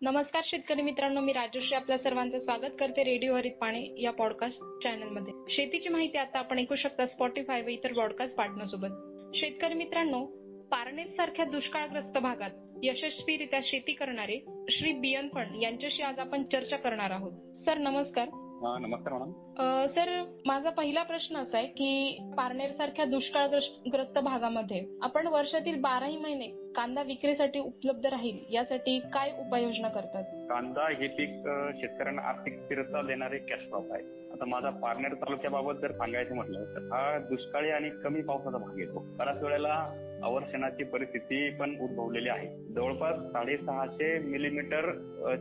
नमस्कार शेतकरी मित्रांनो मी राजश्री. आपल्या सर्वांचं स्वागत करते रेडिओ हरित पाणी या पॉडकास्ट चॅनलमध्ये शेतीची माहिती आता आपण ऐकू शकता स्पॉटीफाय व इतर पॉडकास्ट पार्टनर शेतकरी मित्रांनो पारनेर सारख्या दुष्काळग्रस्त भागात यशस्वीरित्या शेती करणारे श्री बियन फंड यांच्याशी आज आपण चर्चा करणार आहोत. सर नमस्कार. नमस्कार मॅडम. सर माझा पहिला प्रश्न असा आहे की पारनेर सारख्या दुष्काळग्रस्त भागामध्ये आपण वर्षातील बाराही महिने कांदा विक्रीसाठी उपलब्ध राहील यासाठी काय उपाययोजना करतात? कांदा हे पीक शेतकऱ्यांना आर्थिक स्थिरता देणारे कॅश क्रॉप आहे. आता माझा पारनेर तालुक्याबाबत जर सांगायचं म्हटलं तर हा दुष्काळी आणि कमी पावसाचा भाग येतो. बऱ्याच वेळेला अवर्षणाची परिस्थिती पण उद्भवलेली आहे. जवळपास साडेसहाशे मिलीमीटर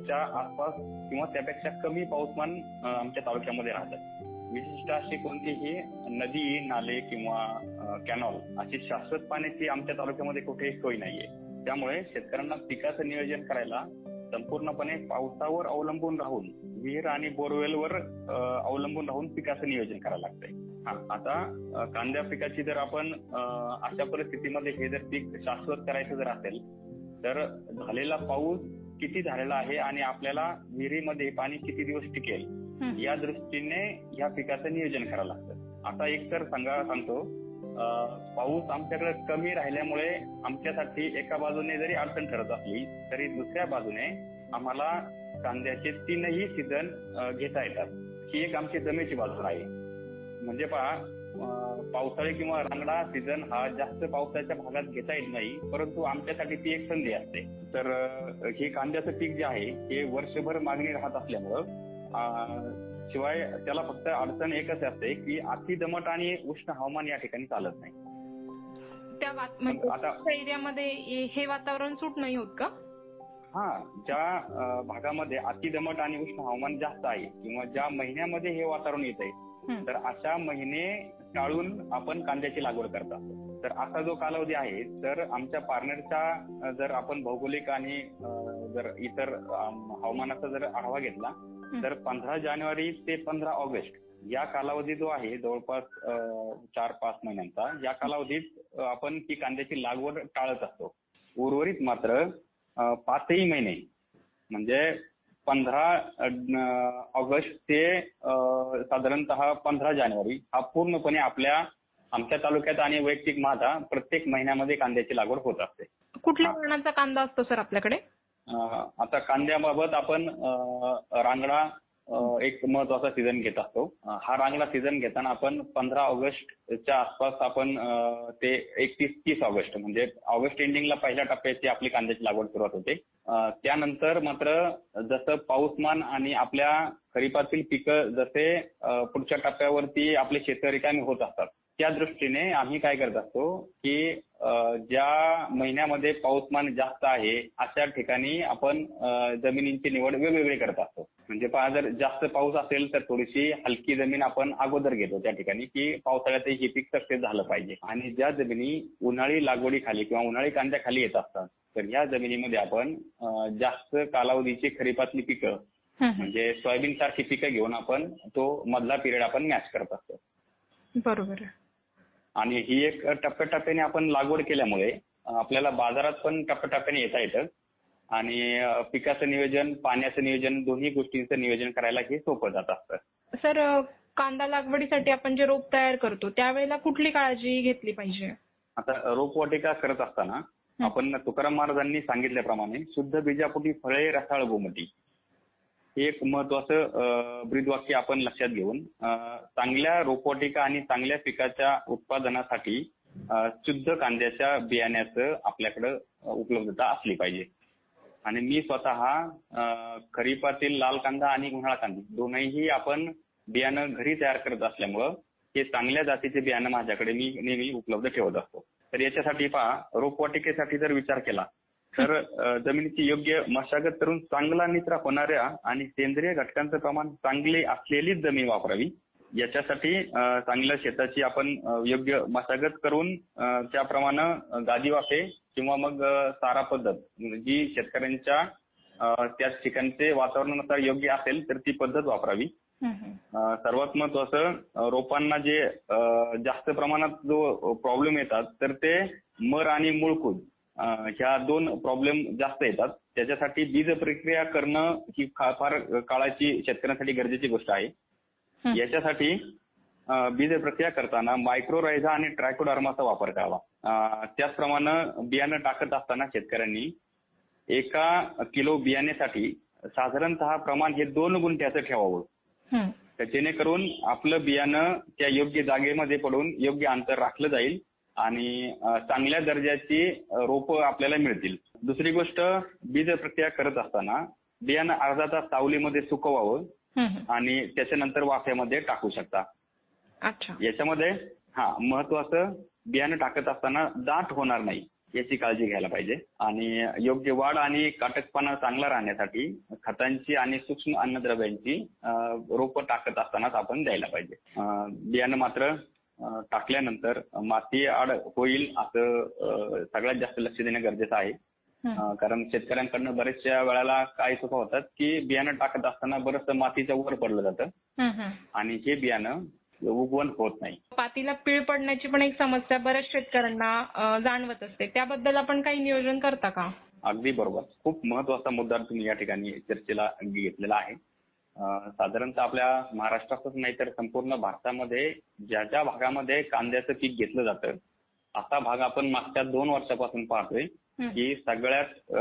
च्या आसपास किंवा त्यापेक्षा कमी पाऊसमान आमच्या तालुक्यामध्ये राहतात. विशिष्ट अशी कोणतीही नदी नाले किंवा कॅनॉल अशी शाश्वत पाण्याची आमच्या तालुक्यामध्ये कुठेही सोय नाहीये. त्यामुळे शेतकऱ्यांना पिकाचं नियोजन करायला संपूर्णपणे पावसावर अवलंबून राहून विहीर आणि बोरवेलवर अवलंबून राहून पिकाचं नियोजन करायला लागतंय. हा आता कांद्या पिकाची जर आपण अशा परिस्थितीमध्ये हे जर पीक शाश्वत करायचं जर असेल तर झालेला पाऊस किती झालेला आहे आणि आपल्याला विहिरीमध्ये पाणी किती दिवस टिकेल? या दृष्टीने या पिकाचं नियोजन करावं लागतं. आता एक तर सांगा सांगतो पाऊस आमच्याकडे कमी राहिल्यामुळे आमच्यासाठी एका बाजूने जरी अडचण ठरत असली तरी दुसऱ्या बाजूने आम्हाला कांद्याचे तीनही सीझन घेता येतात. ही एक आमची जमेची बाजू आहे. म्हणजे पहा पावसाळी किंवा रांगडा सीझन हा जास्त पावसाच्या भागात घेता येत नाही परंतु आमच्यासाठी ती एक संधी असते. तर हे कांद्याचं पीक जे आहे हे वर्षभर मागणी राहत असल्यामुळं शिवाय त्याला फक्त अडचण एकच असते की अति दमट आणि उष्ण हवामान या ठिकाणी चालत नाही त्या म्हणजे एरियामध्ये हे- वातावरण सूट नाही होत का हा ज्या भागामध्ये अति दमट आणि उष्ण हवामान जास्त आहे किंवा ज्या महिन्यामध्ये हे वातावरण येत आहे. तर अशा महिने टाळून आपण कांद्याची लागवड करत असतो तर असा जो कालावधी आहे तर आमच्या पार्टनरच्या अं, जर आपण भौगोलिक आणि जर इतर हवामानाचा जर आढावा घेतला. तर पंधरा जानेवारी ते पंधरा ऑगस्ट या कालावधी जो आहे जवळपास चार पाच महिन्यांचा या कालावधीत आपण ही कांद्याची लागवड टाळत असतो. उर्वरित मात्र पाचही महिने म्हणजे पंधरा ऑगस्ट ते साधारणतः पंधरा जानेवारी हा पूर्णपणे आपल्या आमच्या तालुक्यात आणि वैयक्तिक माझा प्रत्येक महिन्यामध्ये कांद्याची लागवड होत असते. कुठल्या वर्णाचा कांदा असतो सर आपल्याकडे? आता कांद्याबाबत आपण रांगडा एक महत्त्वाचा सीझन घेत असतो. हा रांगडा सीझन घेताना आपण पंधरा ऑगस्टच्या आसपास आपण ते एकतीस तीस ऑगस्ट म्हणजे ऑगस्ट एंडिंगला पहिल्या टप्प्याची आपली कांद्याची लागवड सुरुवात होते. त्यानंतर मात्र जसं पाऊसमान आणि आपल्या खरीपातील पिकं जसे पुढच्या टप्प्यावरती आपले शेतकरी रिकामी होत असतात त्या दृष्टीने आम्ही काय करत असतो की ज्या महिन्यामध्ये पाऊसमान जास्त आहे अशा ठिकाणी आपण जमिनींची निवड वेगवेगळी करत असतो म्हणजे पहा जर जास्त पाऊस असेल तर थोडीशी हलकी जमीन आपण अगोदर घेतो त्या ठिकाणी की पावसाळ्यात हे पीक सक्सेस झालं पाहिजे आणि ज्या जमिनी उन्हाळी लागवडीखाली किंवा उन्हाळी कांद्याखाली येत असतात तर या जमिनीमध्ये आपण जास्त कालावधीची खरीपातली पिकं. म्हणजे सोयाबीन सारखी पिकं घेऊन आपण तो मधला पिरियड आपण मॅच करत असतो बरोबर आहे. आणि ही एक टप्प्याटप्प्याने आपण लागवड केल्यामुळे आपल्याला बाजारात पण टप्प्याटप्प्याने येता येतं. आणि पिकाचं नियोजन पाण्याचं नियोजन दोन्ही गोष्टींचं नियोजन करायला हे सोपं जात असतं. सर कांदा लागवडीसाठी आपण जे रोप तयार करतो त्यावेळेला कुठली काळजी घेतली पाहिजे? आता रोपवाटिका करत असताना आपण तुकाराम महाराजांनी सांगितल्याप्रमाणे शुद्ध बीजापोटी फळे रसाळ गोमटी हे एक महत्वाचं ब्रीदवाक्य आपण लक्षात घेऊन चांगल्या रोपवाटिका आणि चांगल्या पिकाच्या उत्पादनासाठी शुद्ध कांद्याच्या बियाण्याचं आपल्याकडं उपलब्धता असली पाहिजे. आणि मी स्वतः खरीपातील लाल कांदा आणि उन्हाळा कांदा दोनही आपण बियाणं घरी तयार करत असल्यामुळं हे चांगल्या जातीचे बियाणं माझ्याकडे मी नेहमी उपलब्ध ठेवत असतो. तर याच्यासाठी पहा रोपवाटिकेसाठी जर विचार केला तर जमिनीची योग्य मशागत करून चांगला निचरा होणाऱ्या आणि सेंद्रिय घटकांचं प्रमाण चांगले असलेलीच जमीन वापरावी. याच्यासाठी चांगल्या शेताची आपण योग्य मशागत करून त्याप्रमाणे अं, गादी वाफे किंवा मग सारा पद्धत जी शेतकऱ्यांच्या अं, त्या ठिकाणचे वातावरणानुसार योग्य असेल तर ती पद्धत वापरावी. सर्वात महत्वाचं रोपांना जे जास्त प्रमाणात जो प्रॉब्लेम येतात तर ते मर आणि मुळकूद ह्या दोन प्रॉब्लेम जास्त येतात. त्याच्यासाठी बीज प्रक्रिया करणं ही फार काळाची शेतकऱ्यांसाठी गरजेची गोष्ट आहे. याच्यासाठी बीज प्रक्रिया करताना मायक्रोरायझा आणि ट्रायकोडर्माचा वापर करावा. त्याचप्रमाणे बियाणं टाकत असताना शेतकऱ्यांनी एका किलो बियाण्यासाठी साधारणतः प्रमाण हे दोन गुंठ्याचं ठेवावं. तर जेणेकरून आपलं बियाणं त्या योग्य जागेमध्ये पडून योग्य अंतर राखलं जाईल. आणि चांगल्या दर्जाची रोपं आपल्याला मिळतील. दुसरी गोष्ट बीज प्रक्रिया करत असताना बियाणं अर्धा तास सावलीमध्ये सुकवावं. आणि त्याच्यानंतर वाफ्यामध्ये टाकू शकता. अच्छा. याच्यामध्ये हा महत्वाचं बियाणं टाकत असताना दाट होणार नाही याची काळजी घ्यायला पाहिजे. आणि योग्य वाढ आणि काटकपणा चांगला राहण्यासाठी खतांची आणि सूक्ष्म अन्नद्रव्यांची रोपं टाकत असतानाच आपण द्यायला पाहिजे. बियाणं मात्र टाकल्यानंतर माती आड होईल असं सगळ्यात जास्त लक्ष देणं गरजेचं आहे. कारण शेतकऱ्यांकडनं बरेचशा वेळेला काय चुका होतात की बियाणं टाकत असताना बरंचसं मातीच्या वर पडलं जातं. आणि हे बियाणं उगवण होत नाही. पातीला पीळ पडण्याची पण एक समस्या बऱ्याच शेतकऱ्यांना जाणवत असते. त्याबद्दल आपण काही नियोजन करता का? अगदी बरोबर. खूप महत्त्वाचा मुद्दा तुम्ही या ठिकाणी चर्चेला घेतलेला आहे. साधारणतः आपल्या महाराष्ट्रातच नाही तर संपूर्ण भारतामध्ये ज्या ज्या भागामध्ये कांद्याचं पीक घेतलं जातं असा भाग आपण मागच्या दोन वर्षापासून पाहतोय. की सगळ्यात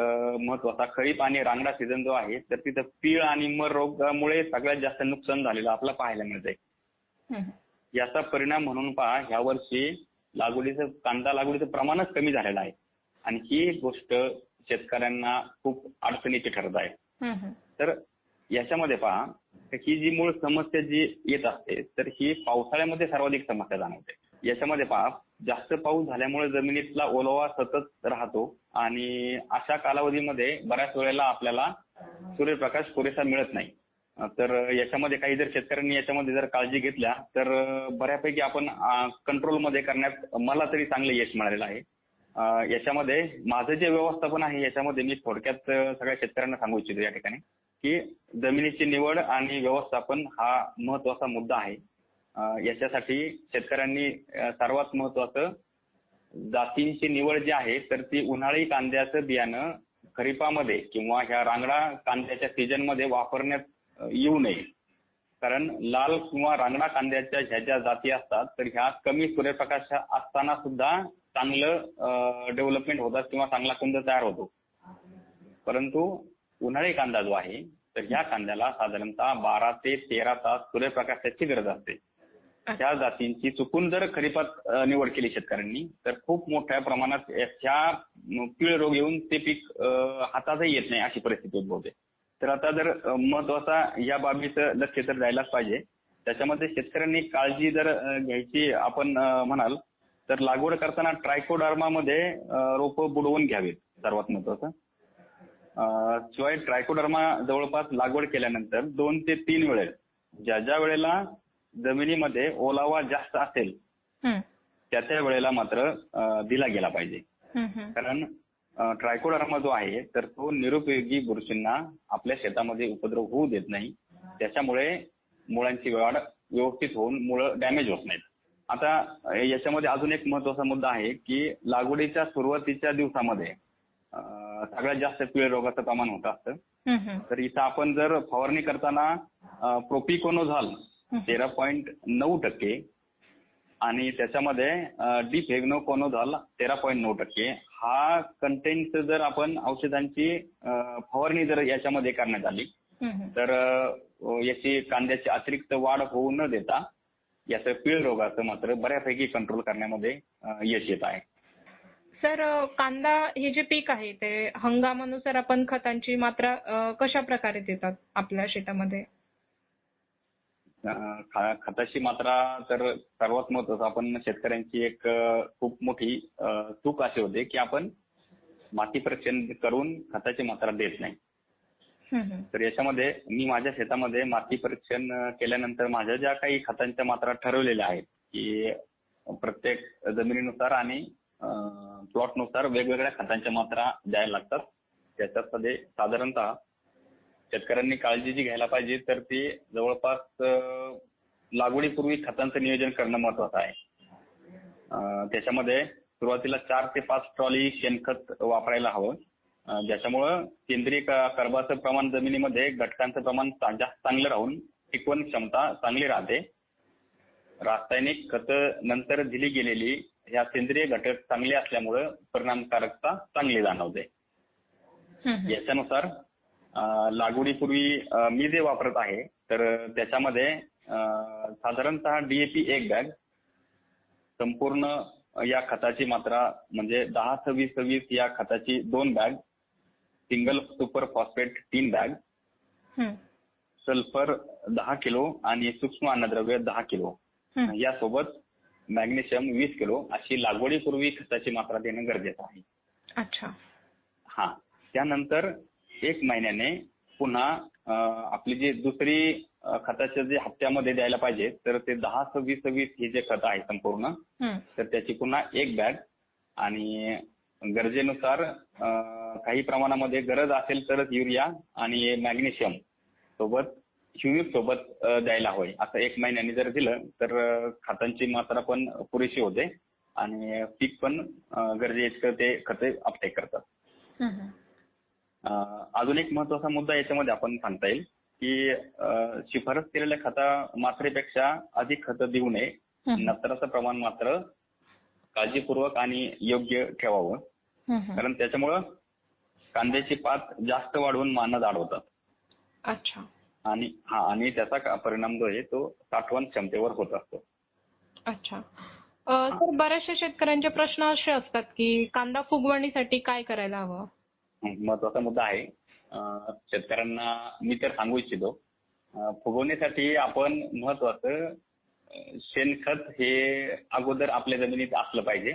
महत्त्वाचा खरीप आणि रांगडा सीझन जो आहे तर तिथं पीळ आणि मर रोगामुळे सगळ्यात जास्त नुकसान झालेलं आपल्याला पाहायला मिळतंय. याचा परिणाम म्हणून पहा ह्या वर्षी लागवडीचं कांदा लागवडीचं प्रमाणच कमी झालेलं आहे आणि ही गोष्ट शेतकऱ्यांना खूप अडचणीची ठरत आहे. तर याच्यामध्ये पहा ही जी मूळ समस्या जी येत असते तर ही पावसाळ्यामध्ये सर्वाधिक समस्या जाणवते. याच्यामध्ये पहा जास्त पाऊस झाल्यामुळे जमिनीतला ओलावा सतत राहतो आणि अशा कालावधीमध्ये बऱ्याच वेळेला आपल्याला सूर्यप्रकाश पुरेसा मिळत नाही. तर याच्यामध्ये काही जर शेतकऱ्यांनी याच्यामध्ये जर काळजी घेतल्या तर बऱ्यापैकी आपण कंट्रोलमध्ये करण्यात मला तरी चांगलं यश मिळालेलं आहे. याच्यामध्ये माझं जे व्यवस्थापन आहे याच्यामध्ये मी थोडक्यात सगळ्या शेतकऱ्यांना सांगू इच्छितो या ठिकाणी. की जमिनीची निवड आणि व्यवस्थापन हा महत्त्वाचा मुद्दा आहे. याच्यासाठी शेतकऱ्यांनी सर्वात महत्वाचं जातींची निवड जी आहे तर ती उन्हाळी कांद्याचं बियाणं खरीपामध्ये किंवा ह्या रांगडा कांद्याच्या सीजनमध्ये वापरण्यात येऊ नये. कारण लाल किंवा रांगडा कांद्याच्या ह्या ज्या जाती असतात तर ह्या कमी सूर्यप्रकाश असताना सुद्धा चांगलं डेव्हलपमेंट होतात किंवा चांगला कुंद तयार होतो. परंतु उन्हाळी कांदा जो आहे तर ह्या कांद्याला साधारणतः बारा ते तेरा तास सूर्यप्रकाशाची गरज असते. त्या जातींची चुकून जर खरीपात निवड केली शेतकऱ्यांनी तर खूप मोठ्या प्रमाणात ह्या पिळ रोग येऊन ते पीक हातातही येत नाही अशी परिस्थिती उद्भवते. तर आता जर महत्त्वाचा या बाबीचं लक्ष तर द्यायलाच पाहिजे. त्याच्यामध्ये शेतकऱ्यांनी काळजी जर घ्यायची आपण म्हणाल तर लागवड करताना ट्रायकोडार्मामध्ये रोप बुडवून घ्यावीत सर्वात महत्वाचं. शिवाय ट्रायकोडर्मा जवळपास लागवड केल्यानंतर दोन ते तीन वेळेस ज्या ज्या वेळेला जमिनीमध्ये ओलावा जास्त असेल. त्या त्या वेळेला मात्र दिला गेला पाहिजे. कारण ट्रायकोडर्मा जो आहे तर तो निरुपयोगी बुरशींना आपल्या शेतामध्ये उपद्रव होऊ देत नाही त्याच्यामुळे मुळांची वाढ व्यवस्थित होऊन मुळं डॅमेज होत नाहीत आता याच्यामध्ये अजून एक महत्त्वाचा मुद्दा आहे की लागवडीच्या सुरुवातीच्या दिवसामध्ये सगळ्यात जास्त पिळ रोगाचं प्रमाण होत असतं. तर इथं आपण जर फवारणी करताना प्रोपिकोनोझाल तेरा पॉईंट नऊ टक्के आणि त्याच्यामध्ये डिफेग्नोकोनोझाल तेरा पॉईंट नऊ टक्के हा कंटेंट जर आपण औषधांची फवारणी जर याच्यामध्ये करण्यात आली. तर याची कांद्याची अतिरिक्त वाढ होऊ न देता याचं पीळ रोगाचं मात्र बऱ्यापैकी कंट्रोल करण्यामध्ये यश येत आहे सर अ, कांदा हे जे पीक आहे ते हंगामानुसार आपण खतांची मात्रा कशा प्रकारे देतात आपल्या शेतामध्ये खा- खताची मात्रा तर सर्वात महत्वाचं आपण शेतकऱ्यांची एक अ, खूप मोठी अ, चूक अशी होते की आपण माती परीक्षण करून खताची मात्रा देत नाही हं, हं. तर याच्यामध्ये मी माझ्या शेतामध्ये माती परीक्षण अ, केल्यानंतर माझ्या ज्या काही खतांच्या मात्रा ठरवलेल्या आहेत की प्रत्येक जमिनीनुसार आणि प्लॉटनुसार वेगवेगळ्या खतांच्या मात्रा द्यायला लागतात. त्याच्यामध्ये साधारणतः शेतकऱ्यांनी काळजी जी घ्यायला पाहिजे तर ती जवळपास लागवडीपूर्वी खतांचं नियोजन करणं महत्वाचं आहे. त्याच्यामध्ये सुरुवातीला चार ते पाच ट्रॉली शेणखत वापरायला हवं. ज्याच्यामुळं सेंद्रिय कर्बाचं प्रमाण जमिनीमध्ये घटकांचं प्रमाण जास्त चांगलं राहून टिकवण क्षमता चांगली राहते. रासायनिक खत नंतर दिली गेलेली ह्या सेंद्रिय घटक चांगले असल्यामुळं परिणामकारकता चांगली जाणवते. याच्यानुसार लागवडीपूर्वी मी जे वापरत आहे तर त्याच्यामध्ये साधारणतः डीएपी एक बॅग संपूर्ण या खताची मात्रा म्हणजे दहा सव्वीस सव्वीस या खताची दोन बॅग सिंगल सुपर फॉस्फेट तीन बॅग. सल्फर दहा किलो आणि सूक्ष्म अन्नद्रव्य दहा किलो. यासोबत मॅग्नेशियम वीस किलो अशी लागवडीपूर्वी खताची मात्रा देणं गरजेचं आहे. अच्छा. हा. त्यानंतर एक महिन्याने पुन्हा आपली जी दुसरी खताच्या जे हप्त्यामध्ये द्यायला पाहिजे तर ते दहा सव्वीस सव्वीस हे जे खत आहे संपूर्ण. तर त्याची पुन्हा एक बॅग आणि गरजेनुसार काही प्रमाणामध्ये गरज असेल तरच युरिया आणि मॅग्नेशियम सोबत ह्युमिक सोबत द्यायला हवंय असं एक महिन्याने जर दिलं तर खतांची मात्रा पण पुरेशी होते आणि पीक पण गरजेचं ते खते अपटेक करतात. अजून एक महत्त्वाचा मुद्दा याच्यामध्ये आपण सांगता येईल की शिफारस केलेल्या खता मात्रेपेक्षा अधिक खतं देऊ नये. नत्राचं प्रमाण मात्र काळजीपूर्वक आणि योग्य ठेवावं. कारण त्याच्यामुळं कांद्याची पात जास्त वाढवून मानत अडवतात अच्छा. आणि हा आणि त्याचा परिणाम जो आहे तो साठवण क्षमतेवर होत असतो. अच्छा. सर बऱ्याचशा शेतकऱ्यांचे प्रश्न असे असतात की कांदा फुगवणीसाठी काय करायला हवं? महत्त्वाचा मुद्दा आहे. शेतकऱ्यांना मी तर सांगू इच्छितो. अं, फुगवणीसाठी आपण महत्वाचं शेणखत हे अगोदर आपल्या जमिनीत असलं पाहिजे.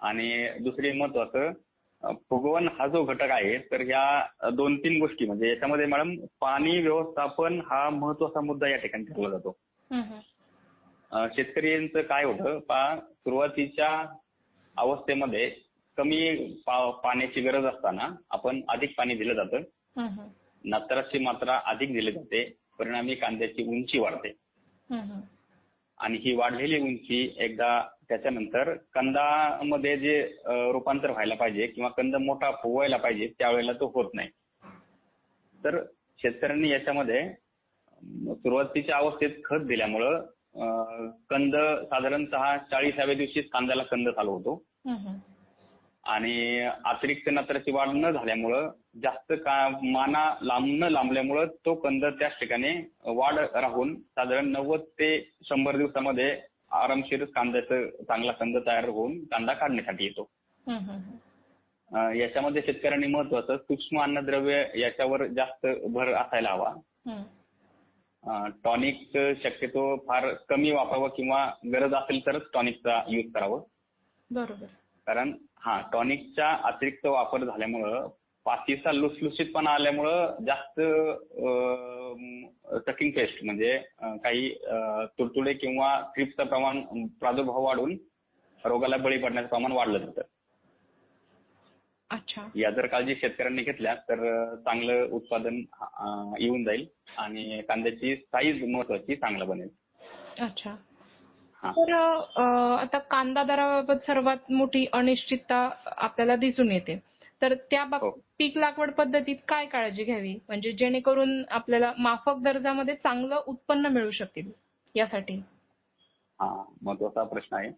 आणि दुसरी महत्वाचं फुगवण हा जो घटक आहे तर ह्या दोन तीन गोष्टी म्हणजे याच्यामध्ये मॅडम पाणी व्यवस्थापन हा महत्त्वाचा मुद्दा या ठिकाणी ठरला जातो शेतकऱ्यांचं काय होतं पा सुरुवातीच्या अवस्थेमध्ये कमी पाण्याची गरज असताना आपण अधिक पाणी दिलं जातं. नत्राची मात्रा अधिक दिली जाते परिणामी कांद्याची उंची वाढते. आणि ही वाढलेली उंची एकदा त्याच्यानंतर कंदामध्ये जे रूपांतर व्हायला पाहिजे किंवा कंद मोठा फुगवायला पाहिजे त्यावेळेला तो होत नाही तर शेतकऱ्यांनी याच्यामध्ये सुरुवातीच्या अवस्थेत खत दिल्यामुळं कंद साधारणतः चाळीसाव्या दिवशीच कांद्याला कंद चालू होतो. आणि अतिरिक्त नत्राची वाढ न झाल्यामुळं जास्त का माना लांब न लांबल्यामुळं तो कंद त्याच ठिकाणी वाढ राहून साधारण नव्वद ते शंभर दिवसामध्ये आरामशीर कांद्याचं चांगला कंद तयार होऊन कांदा काढण्यासाठी येतो. याच्यामध्ये शेतकऱ्यांनी महत्वाचं सूक्ष्म अन्नद्रव्य याच्यावर जास्त भर असायला हवा. टॉनिक शक्यतो फार कमी वापरावं किंवा गरज असेल तरच टॉनिकचा यूज करावं. बरोबर. कारण हा टॉनिकचा अतिरिक्त वापर झाल्यामुळं पातीचा लुसलुसीतपणा आल्यामुळं जास्त टकिंग पेस्ट म्हणजे काही तुडतुडे किंवा थ्रिप्सचं प्रमाण प्रादुर्भाव वाढून रोगाला बळी पडण्याचं प्रमाण वाढलं जातं अच्छा. या जर काळजी शेतकऱ्यांनी घेतल्या तर चांगलं उत्पादन येऊन जाईल आणि कांद्याची साईज महत्वाची चांगलं बनेल. अच्छा. तर आता कांदा दराबाबत सर्वात मोठी अनिश्चितता आपल्याला दिसून येते. तर त्या बाब- हो. पीक लागवड पद्धतीत काय काळजी घ्यावी म्हणजे जेणेकरून आपल्याला माफक दर्जामध्ये चांगलं उत्पन्न मिळू शकेल यासाठी हा महत्त्वाचा प्रश्न आहे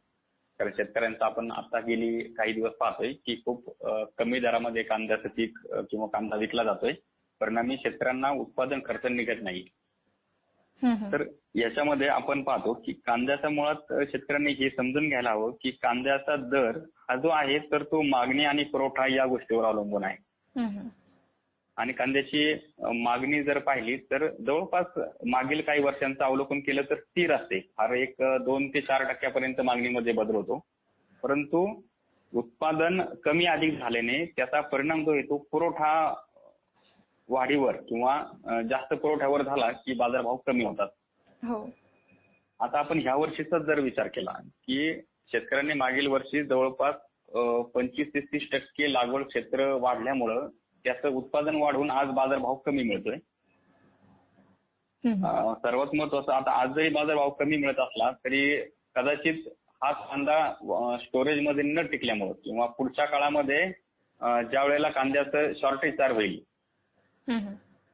कारण शेतकऱ्यांचा आपण आता गेली काही दिवस पाहतोय की खूप कमी दरामध्ये कांद्याचं पीक किंवा कांदा विकला जातोय परिणामी शेतकऱ्यांना उत्पादन खर्च निघत नाही. तर याच्यामध्ये आपण पाहतो की कांद्याच्या मुळात शेतकऱ्यांनी हे समजून घ्यायला हवं की कांद्याचा दर हा जो आहे तर तो मागणी आणि पुरवठा या गोष्टीवर अवलंबून आहे. आणि कांद्याची मागणी जर पाहिली तर जवळपास मागील काही वर्षांचं अवलोकन केलं तर स्थिर असते. फार एक दोन ते चार टक्क्यापर्यंत मागणीमध्ये बदल होतो. परंतु उत्पादन कमी अधिक झाल्याने त्याचा परिणाम जो येतो पुरवठा वाढीवर किंवा जास्त पुरवठ्यावर झाला की बाजारभाव कमी होतात. हो. आता आपण ह्या वर्षीचा जर विचार केला की शेतकऱ्यांनी मागील वर्षी जवळपास पंचवीस ते तीस टक्के लागवड क्षेत्र वाढल्यामुळं त्याचं उत्पादन वाढून आज बाजारभाव कमी मिळतोय. सर्वात महत्वाचं आता आज जरी बाजारभाव कमी मिळत असला तरी कदाचित हा कांदा स्टोरेजमध्ये न टिकल्यामुळं किंवा पुढच्या काळामध्ये ज्या वेळेला कांद्याचं शॉर्टेज तयार होईल.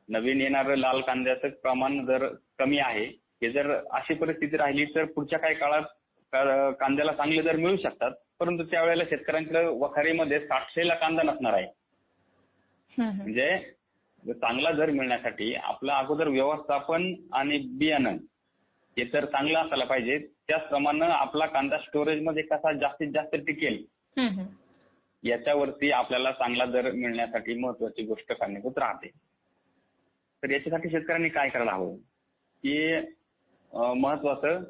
नवीन येणारं लाल कांद्याचं प्रमाण जर कमी आहे हे जर अशी परिस्थिती राहिली तर पुढच्या काही काळात कांद्याला चांगले दर मिळू शकतात परंतु त्यावेळेला शेतकऱ्यांकडे वखारीमध्ये साठलेला कांदा नसणार आहे. म्हणजे चांगला दर मिळण्यासाठी आपलं अगोदर व्यवस्थापन आणि बियाणं हे तर चांगलं असायला पाहिजे त्याचप्रमाणे आपला कांदा स्टोरेजमध्ये कसा जास्तीत जास्त टिकेल. याच्यावरती आपल्याला चांगला दर मिळण्यासाठी महत्वाची गोष्ट कारणीभूत राहते. तर याच्यासाठी शेतकऱ्यांनी काय करायला हवं? की महत्वाचं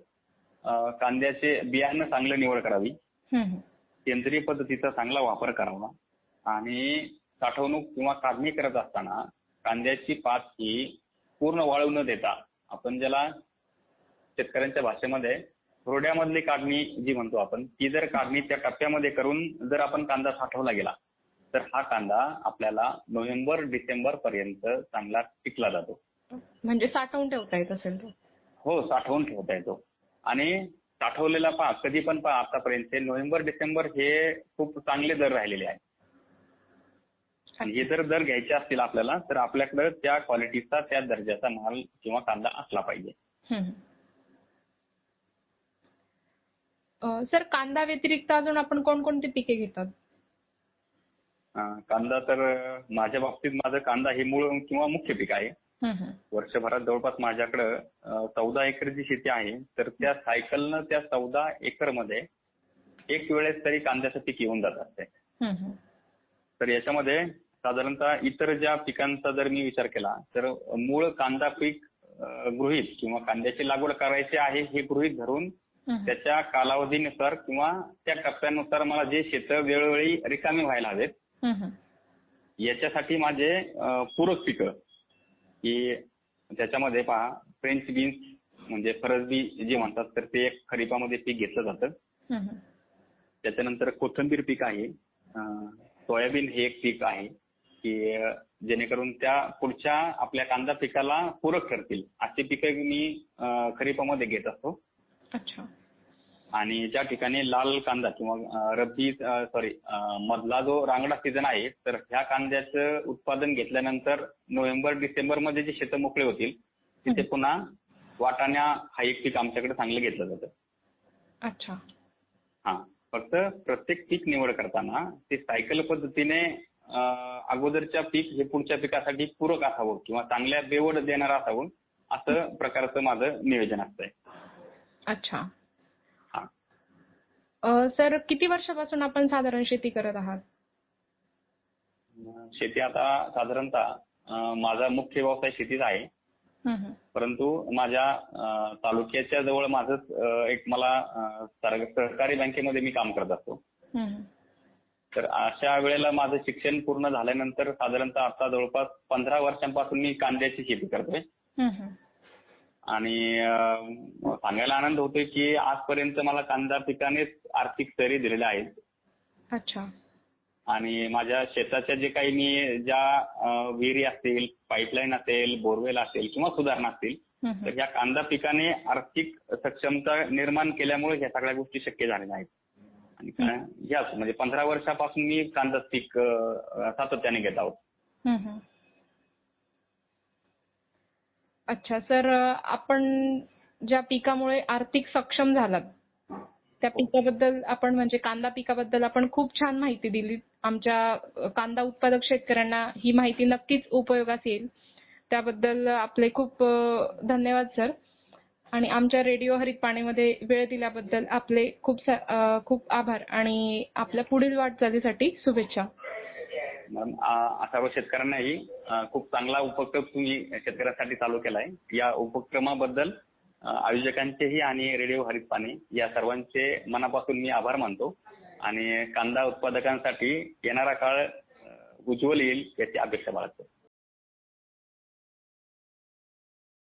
कांद्याचे बियाणं चांगलं निवड करावी. सेंद्रिय पद्धतीचा चांगला वापर करावा. आणि साठवणूक किंवा काढणी करत असताना कांद्याची पात ही पूर्ण वाळू न देता आपण ज्याला शेतकऱ्यांच्या भाषेमध्ये रोड्यामधली काढणी जी म्हणतो आपण ती जर काढणी त्या टप्प्यामध्ये करून जर आपण कांदा साठवला गेला तर हा कांदा आपल्याला नोव्हेंबर डिसेंबर पर्यंत चांगला टिकला जातो. म्हणजे साठवून ठेवता येत असेल तो? हो साठवून ठेवता येतो. आणि साठवलेला पहा कधी पण पहा आतापर्यंत नोव्हेंबर डिसेंबर हे खूप चांगले दर राहिलेले आहेत. आणि हे जर दर घ्यायचे असतील आपल्याला तर आपल्याकडे त्या क्वालिटीचा त्या दर्जाचा माल किंवा कांदा असला पाहिजे हं, हं. अं, सर कांदा व्यतिरिक्त अजून आपण कोणकोणती पिके घेतात कांदा तर माझ्या बाबतीत माझं कांदा हे मूळ किंवा मुख्य पीक आहे. वर्षभरात जवळपास माझ्याकडं चौदा एकरची शेती आहे तर त्या सायकलनं त्या चौदा एकरमध्ये एक वेळेस तरी कांद्याचं पीक येऊन जात असते. तर याच्यामध्ये साधारणतः इतर ज्या पिकांचा जर मी विचार केला तर मूळ कांदा पीक गृहीत किंवा कांद्याची लागवड करायची आहे हे गृहीत धरून. त्याच्या कालावधीनुसार किंवा त्या टप्प्यानुसार मला जे शेत वेळोवेळी रिकामी व्हायला हवेत. याच्यासाठी माझे पूरक पिकं की त्याच्यामध्ये पहा फ्रेंच बीन्स म्हणजे फरसबी जे म्हणतात तर ते एक खरीपामध्ये पीक घेतलं जातं. त्याच्यानंतर कोथिंबीर पीक आहे सोयाबीन हे एक पीक आहे की जेणेकरून त्या पुढच्या आपल्या कांदा पिकाला पूरक ठरतील. अशी पिकं मी खरीपामध्ये घेत असतो. अच्छा. आणि ज्या ठिकाणी लाल कांदा किंवा रब्बी सॉरी मधला जो रांगडा सीझन आहे तर ह्या कांद्याचं उत्पादन घेतल्यानंतर नोव्हेंबर डिसेंबरमध्ये जे शेतं मोकळे होतील तिथे पुन्हा वाटाणा हा एक पीक आमच्याकडे चांगलं घेतलं जातं. अच्छा. हा. फक्त प्रत्येक पीक निवड करताना ते सायकल पद्धतीने अगोदरच्या पीक हे पुढच्या पिकासाठी पूरक असावं किंवा चांगल्या बेवड देणारं असावं असं प्रकारचं माझं नियोजन असतंय. अच्छा. सर किती वर्षापासून आपण साधारण शेती करत आहात शेती आता साधारणतः माझा मुख्य व्यवसाय शेतीच आहे. परंतु माझ्या तालुक्याच्या जवळ माझंच एक मला सहकारी बँकेमध्ये मी काम करत असतो. तर अशा वेळेला माझं शिक्षण पूर्ण झाल्यानंतर साधारणतः आता जवळपास पंधरा वर्षांपासून मी कांद्याची शेती करतोय. आणि सांगायला आनंद होतोय की आजपर्यंत मला कांदा पिकानेच आर्थिक स्थैर्य दिलेले आहेत. अच्छा. आणि माझ्या शेताच्या जे काही मी ज्या विहिरी असतील पाईपलाईन असेल बोरवेल असेल किंवा सुधारणा असतील. तर ह्या कांदा पिकाने आर्थिक सक्षमता निर्माण केल्यामुळे ह्या सगळ्या गोष्टी शक्य झालेल्या आहेत. आणि ह्याच म्हणजे पंधरा वर्षापासून मी कांदा पीक सातत्याने घेत आहोत. अच्छा सर आपण ज्या पिकामुळे आर्थिक सक्षम झालात त्या पिकाबद्दल आपण म्हणजे कांदा पिकाबद्दल आपण खूप छान माहिती दिली. आमच्या कांदा उत्पादक शेतकऱ्यांना ही माहिती नक्कीच उपयोगास येईल. त्याबद्दल आपले खूप धन्यवाद सर. आणि आमच्या रेडिओ हरित पाणीमध्ये वेळ दिल्याबद्दल आपले खूप खूप आभार आणि आपल्या पुढील वाटचालीसाठी शुभेच्छा. मॅडम सर्व शेतकऱ्यांनाही खूप चांगला उपक्रम तुम्ही शेतकऱ्यांसाठी चालू केलाय. या उपक्रमाबद्दल आयोजकांचेही आणि रेडिओ हरित पाणी या सर्वांचे मनापासून मी आभार मानतो. आणि कांदा उत्पादकांसाठी येणारा काळ उज्ज्वल येईल याची अपेक्षा बाळगतो.